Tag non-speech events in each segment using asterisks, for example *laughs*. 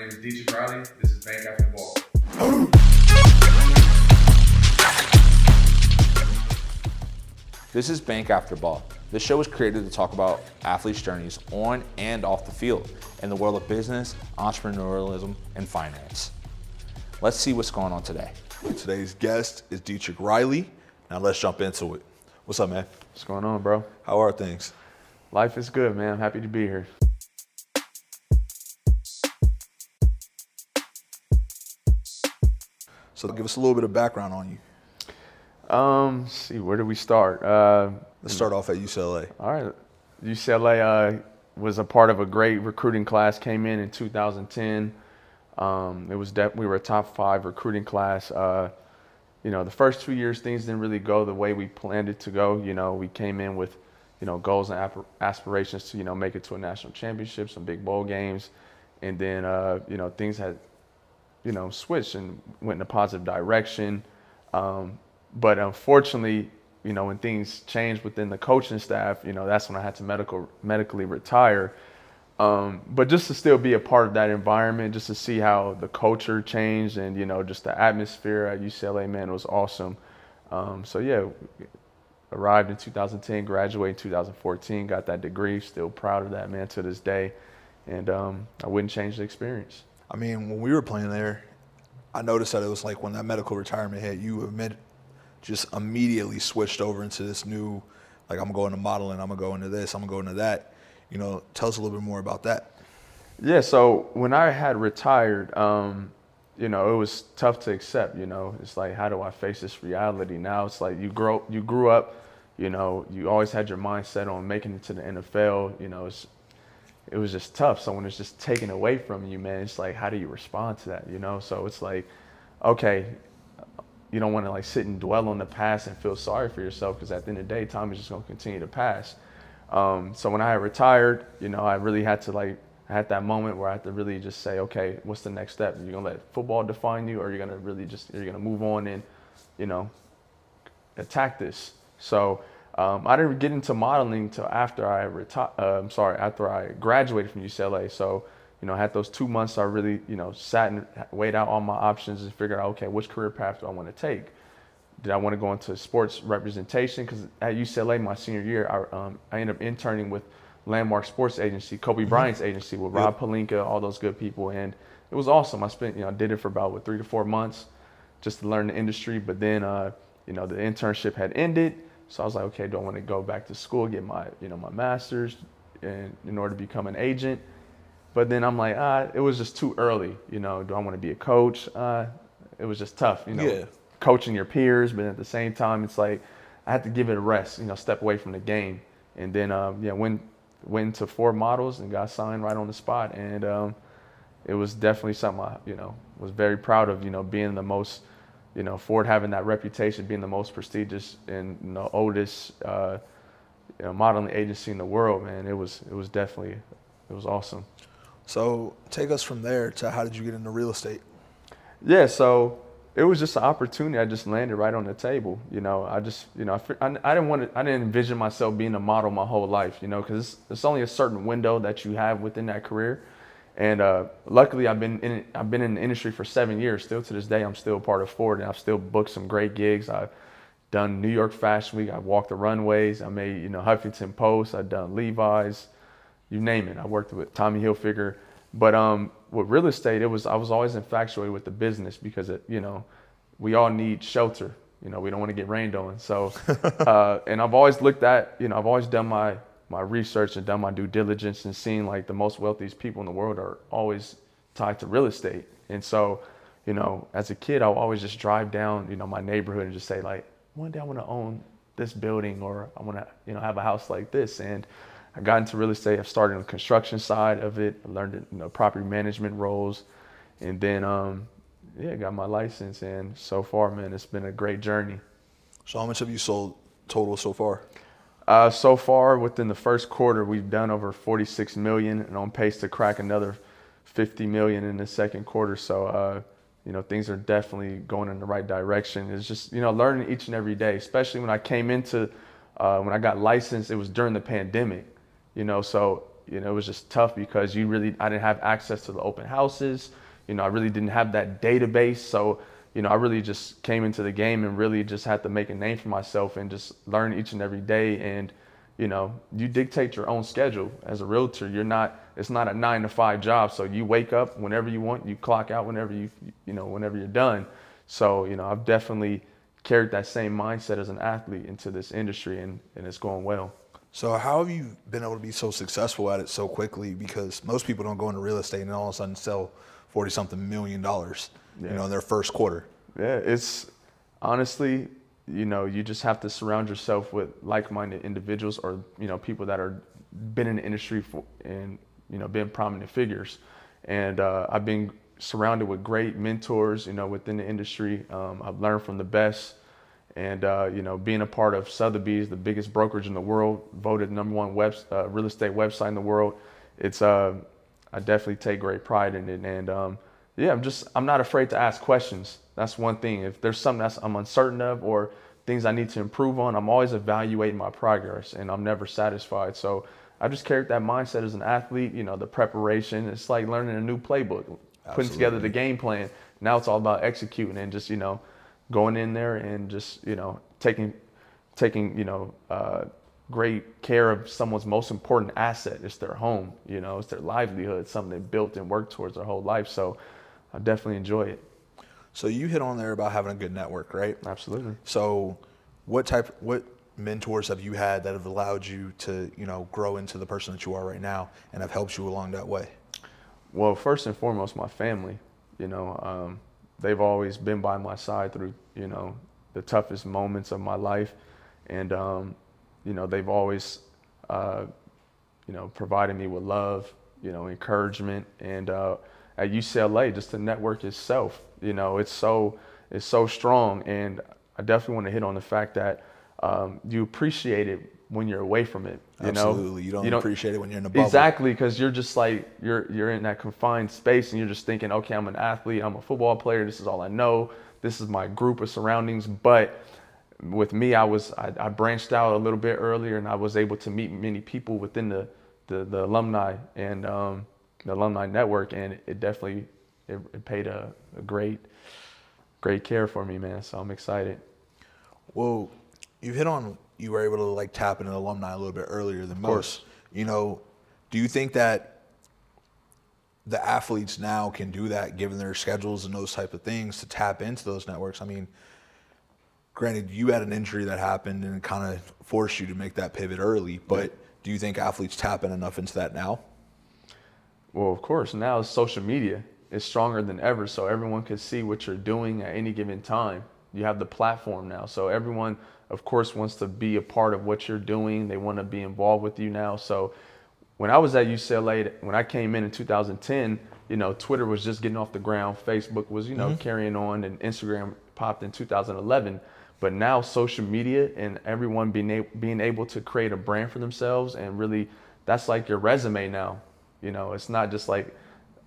name is Dietrich Riley. This is Bank After Ball. This is Bank After Ball. This show was created to talk about athletes' journeys on and off the field in the world of business, entrepreneurialism, and finance. Let's see what's going on today. Today's guest is Dietrich Riley. Now let's jump into it. What's up, man? What's going on, bro? How are things? Life is good, man. I'm happy to be here. So give us a little bit of background on you. Um, let's see, where do we start? Uh, Let's start off at UCLA. all right, UCLA uh, was a part of a great recruiting class. Came in in 2010. Um, it was def- we were a top five recruiting class. Uh, you know, the first two years things didn't really go the way we planned it to go. You know, we came in with you know goals and aspirations to you know make it to a national championship, some big bowl games, and then uh, you know things had you know, switched and went in a positive direction. Um, but unfortunately, you know, when things changed within the coaching staff, you know, that's when I had to medical medically retire. Um, but just to still be a part of that environment, just to see how the culture changed and you know, just the atmosphere at UCLA, man, was awesome. Um, so yeah, arrived in 2010, graduated in 2014, got that degree. Still proud of that, man, to this day. And um, I wouldn't change the experience. I mean, when we were playing there, I noticed that it was like when that medical retirement hit, you admit just immediately switched over into this new, like I'm going to modeling, I'm gonna go into this, I'm gonna go into that. You know, tell us a little bit more about that. Yeah, so when I had retired, um, you know, it was tough to accept. You know, it's like, how do I face this reality now? It's like you grow, you grew up, you know, you always had your mindset on making it to the NFL. You know, it's, it was just tough. So when it's just taken away from you, man, it's like, how do you respond to that? You know, so it's like, okay, you don't want to like sit and dwell on the past and feel sorry for yourself because at the end of the day, time is just going to continue to pass. Um, so when I retired, you know, I really had to like, I had that moment where I had to really just say, okay, what's the next step? You're gonna let football define you, or you're gonna really just you're gonna move on and, you know, attack this. So um, I didn't get into modeling until after I retired. Uh, I'm sorry, after I graduated from UCLA. So you know, I had those two months. I really you know sat and weighed out all my options and figured out okay, which career path do I want to take? Did I want to go into sports representation? Because at UCLA, my senior year, I, um, I ended up interning with Landmark Sports Agency, Kobe Bryant's agency, with Rob Pelinka, all those good people, and it was awesome. I spent you know did it for about what three to four months just to learn the industry. But then uh, you know the internship had ended. So I was like, okay, do I want to go back to school, get my, you know, my master's in, in order to become an agent? But then I'm like, ah, it was just too early. You know, do I want to be a coach? Uh, it was just tough, you know, Yeah. coaching your peers. But at the same time, it's like I had to give it a rest, you know, step away from the game. And then, um, yeah, went went to Ford Models and got signed right on the spot. And um, it was definitely something I, you know, was very proud of. You know, being the most you know, Ford having that reputation, being the most prestigious and you know, oldest uh, you know, modeling agency in the world, man, it was it was definitely it was awesome. So take us from there to how did you get into real estate? Yeah, so it was just an opportunity. I just landed right on the table. You know, I just you know I, I, I didn't want to I didn't envision myself being a model my whole life. You know, because it's, it's only a certain window that you have within that career. And uh, luckily, I've been in I've been in the industry for seven years. Still to this day, I'm still part of Ford, and I've still booked some great gigs. I've done New York Fashion Week. I've walked the runways. I made you know Huffington Post. I've done Levi's, you name it. I worked with Tommy Hilfiger. But um, with real estate, it was I was always infatuated with the business because it you know we all need shelter. You know, we don't want to get rained on. So, *laughs* uh, and I've always looked at, you know, I've always done my my research and done my due diligence and seen like the most wealthiest people in the world are always tied to real estate. And so, you know, as a kid, I would always just drive down, you know, my neighborhood and just say like, one day I want to own this building or I want to, you know, have a house like this. And I got into real estate. I've started on the construction side of it. I learned, you know, property management roles, and then, um, yeah, got my license. And so far, man, it's been a great journey. So how much have you sold total so far? Uh, so far, within the first quarter, we've done over 46 million, and on pace to crack another 50 million in the second quarter. So, uh, you know, things are definitely going in the right direction. It's just, you know, learning each and every day. Especially when I came into, uh, when I got licensed, it was during the pandemic. You know, so you know, it was just tough because you really, I didn't have access to the open houses. You know, I really didn't have that database. So, you know, I really just came into the game and really just had to make a name for myself and just learn each and every day. And, you know, you dictate your own schedule as a realtor. You're not, it's not a nine to five job. So you wake up whenever you want, you clock out whenever you, you know, whenever you're done. So, you know, I've definitely carried that same mindset as an athlete into this industry and, and it's going well. So how have you been able to be so successful at it so quickly? Because most people don't go into real estate and all of a sudden sell forty something million dollars, Yeah. you know, in their first quarter. Yeah, it's honestly, you know, you just have to surround yourself with like-minded individuals or you know people that are been in the industry for and you know been prominent figures. And uh, I've been surrounded with great mentors, you know, within the industry. Um, I've learned from the best, and uh, you know, being a part of Sotheby's, the biggest brokerage in the world, voted number one web uh, real estate website in the world. It's uh, I definitely take great pride in it, and um, yeah, I'm just I'm not afraid to ask questions. That's one thing. If there's something that's I'm uncertain of or things I need to improve on, I'm always evaluating my progress, and I'm never satisfied. So I just carried that mindset as an athlete. You know, the preparation. It's like learning a new playbook, putting together the game plan. Now it's all about executing and just you know going in there and just you know taking taking you know uh, great care of someone's most important asset. It's their home. You know, it's their livelihood, something they built and worked towards their whole life. So I definitely enjoy it. So you hit on there about having a good network, right? Absolutely. So what type what mentors have you had that have allowed you to, you know, grow into the person that you are right now and have helped you along that way? Well, first and foremost, my family. You know, um, they've always been by my side through you know the toughest moments of my life, and um, you know they've always uh, you know provided me with love, you know, encouragement, and uh, at UCLA, just the network itself. You know, it's so it's so strong, and I definitely want to hit on the fact that um, you appreciate it when you're away from it. You know, Absolutely. You don't appreciate it when you're in the bubble. Exactly, because you're just like you're you're in that confined space, and you're just thinking, okay, I'm an athlete, I'm a football player. This is all I know. This is my group of surroundings. But with me, I was I, I branched out a little bit earlier, and I was able to meet many people within the the, the alumni and um, the alumni network, and it definitely it, it paid a, a great great care for me, man. So I'm excited. Well, you hit on you were able to like tap into alumni a little bit earlier than course. most. You know, do you think that the athletes now can do that given their schedules and those type of things to tap into those networks? I mean, granted, you had an injury that happened and it kind of forced you to make that pivot early, but do you think athletes tap in enough into that now? Well, of course, now social media is stronger than ever, so everyone can see what you're doing at any given time. You have the platform now, so everyone, of course, wants to be a part of what you're doing. They want to be involved with you now. So, when I was at UCLA, when I came in in 2010, you know, Twitter was just getting off the ground. Facebook was, you know, mm-hmm. carrying on, and Instagram popped in 2011. But now social media and everyone being able, being able to create a brand for themselves and really, that's like your resume now. You know, it's not just like,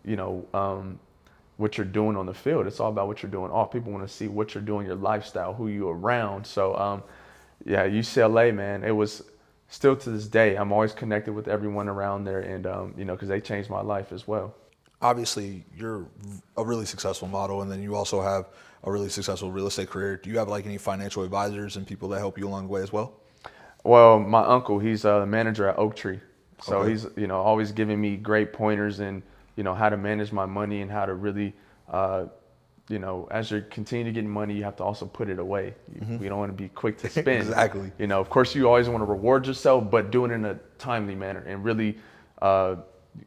you know, um, what you're doing on the field. It's all about what you're doing off. People want to see what you're doing, your lifestyle, who you're around. So, um, yeah, UCLA, man, it was still to this day. I'm always connected with everyone around there, and um, you know, because they changed my life as well. Obviously, you're a really successful model, and then you also have a really successful real estate career. Do you have like any financial advisors and people that help you along the way as well? Well, my uncle, he's a manager at Oak Tree. So Okay. he's, you know, always giving me great pointers and, you know, how to manage my money and how to really, uh, you know, as you're continuing to get money, you have to also put it away. You, We don't want to be quick to *laughs* spend. Exactly. You know, of course, you always want to reward yourself, but do it in a timely manner and really uh,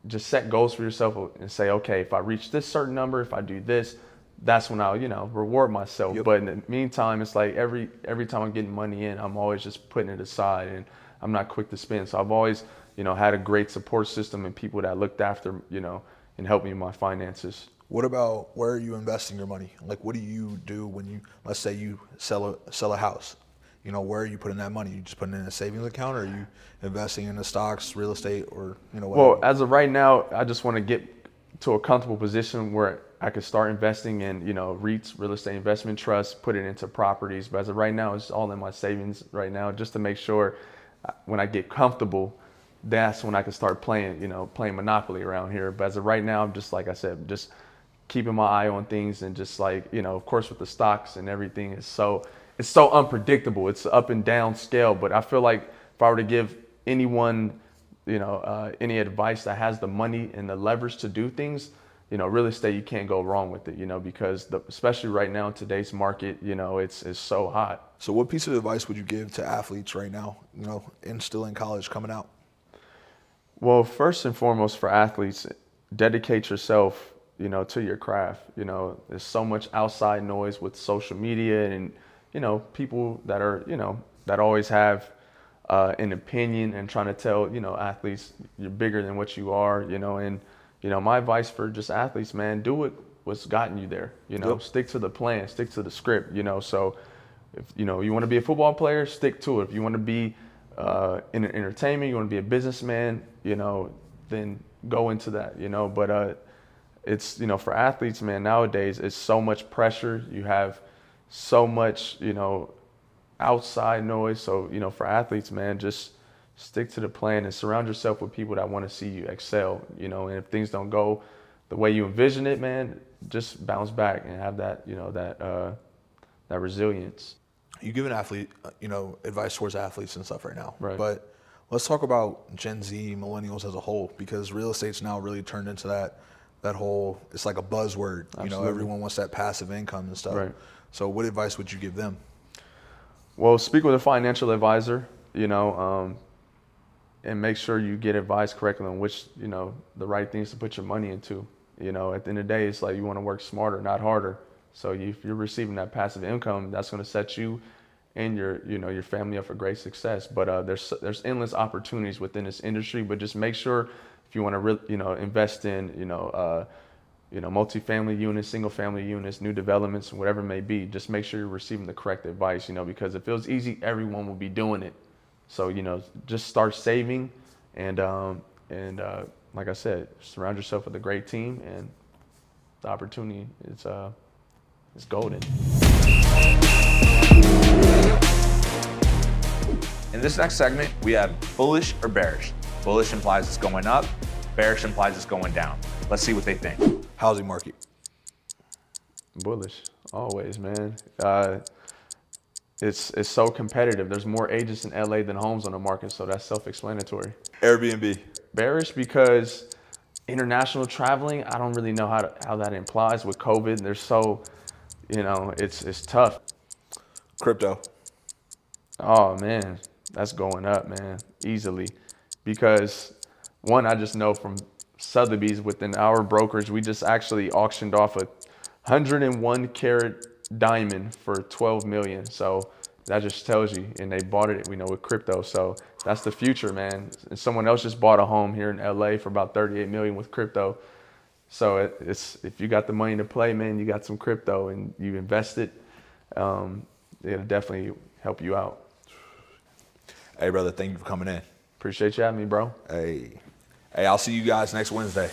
just set goals for yourself and say, okay, if I reach this certain number, if I do this, that's when I'll, you know, reward myself. Yep. But in the meantime, it's like every every time I'm getting money in, I'm always just putting it aside and I'm not quick to spend. So I've always, you know, had a great support system and people that looked after, you know, and helped me with my finances. What about where are you investing your money? Like, what do you do when you, let's say, you sell a sell a house? You know, where are you putting that money? You just putting it in a savings account, or are you investing in the stocks, real estate, or you know, whatever? Well, as of right now, I just want to get to a comfortable position where I could start investing in, you know, REITs, real estate investment trusts, put it into properties. But as of right now, it's all in my savings right now, just to make sure uh, when I get comfortable, that's when I can start playing, you know, playing Monopoly around here. But as of right now, I'm just like I said, just keeping my eye on things and just like, you know, of course with the stocks and everything, it's so it's so unpredictable. It's up and down scale. But I feel like if I were to give anyone, you know, uh, any advice that has the money and the leverage to do things, you know, real estate, you can't go wrong with it, you know, because the, especially right now in today's market, you know, it's, it's so hot. So, what piece of advice would you give to athletes right now, you know, in still in college coming out? Well, first and foremost for athletes, dedicate yourself, you know, to your craft. You know, there's so much outside noise with social media and, you know, people that are, you know, that always have uh, an opinion and trying to tell, you know, athletes you're bigger than what you are, you know, and, you know, my advice for just athletes, man, do it what's gotten you there, you know, Yep. stick to the plan, stick to the script, you know, so if, you know, you want to be a football player, stick to it. If you want to be uh, in entertainment, you want to be a businessman, you know, then go into that, you know, but uh, it's, you know, for athletes, man, nowadays it's so much pressure. You have so much, you know, outside noise. So, you know, for athletes, man, just stick to the plan and surround yourself with people that want to see you excel, you know, and if things don't go the way you envision it, man, just bounce back and have that, you know, that, uh, that resilience. You give an athlete, uh, you know, advice towards athletes and stuff right now. Right. But let's talk about Gen Z, millennials as a whole, because real estate's now really turned into that that whole. It's like a buzzword. Absolutely. You know, everyone wants that passive income and stuff. Right. So, what advice would you give them? Well, speak with a financial advisor, you know, um, and make sure you get advice correctly on which, you know, the right things to put your money into. You know, at the end of the day, it's like you want to work smarter, not harder. So if you're receiving that passive income, that's going to set you and your, you know, your family up for great success. But uh, there's there's endless opportunities within this industry. But just make sure if you want to, re- you know, invest in, you know, uh, you know, multifamily units, single family units, new developments, whatever it may be, just make sure you're receiving the correct advice, you know, because if it was easy, everyone would be doing it. So, you know, just start saving and, um, and, uh, like I said, surround yourself with a great team and the opportunity is, uh, is golden. In this next segment, we have bullish or bearish. Bullish implies it's going up, bearish implies it's going down. Let's see what they think. Housing market. Bullish, always, man. Uh, it's, it's so competitive. There's more agents in LA than homes on the market, so that's self-explanatory. Airbnb. bearish because international traveling, I don't really know how to, how that implies with COVID. They're so, you know, it's it's tough. Crypto. Oh man, that's going up, man, easily, because one, I just know from Sotheby's within our brokerage, we just actually auctioned off a 101 carat diamond for 12 million. So that just tells you, and they bought it, we know, with crypto. So that's the future, man. And someone else just bought a home here in LA for about 38 million with crypto. So it, it's if you got the money to play, man, you got some crypto and you invest it, um, it'll definitely help you out. Hey, brother, thank you for coming in. Appreciate you having me, bro. Hey. Hey, I'll see you guys next Wednesday.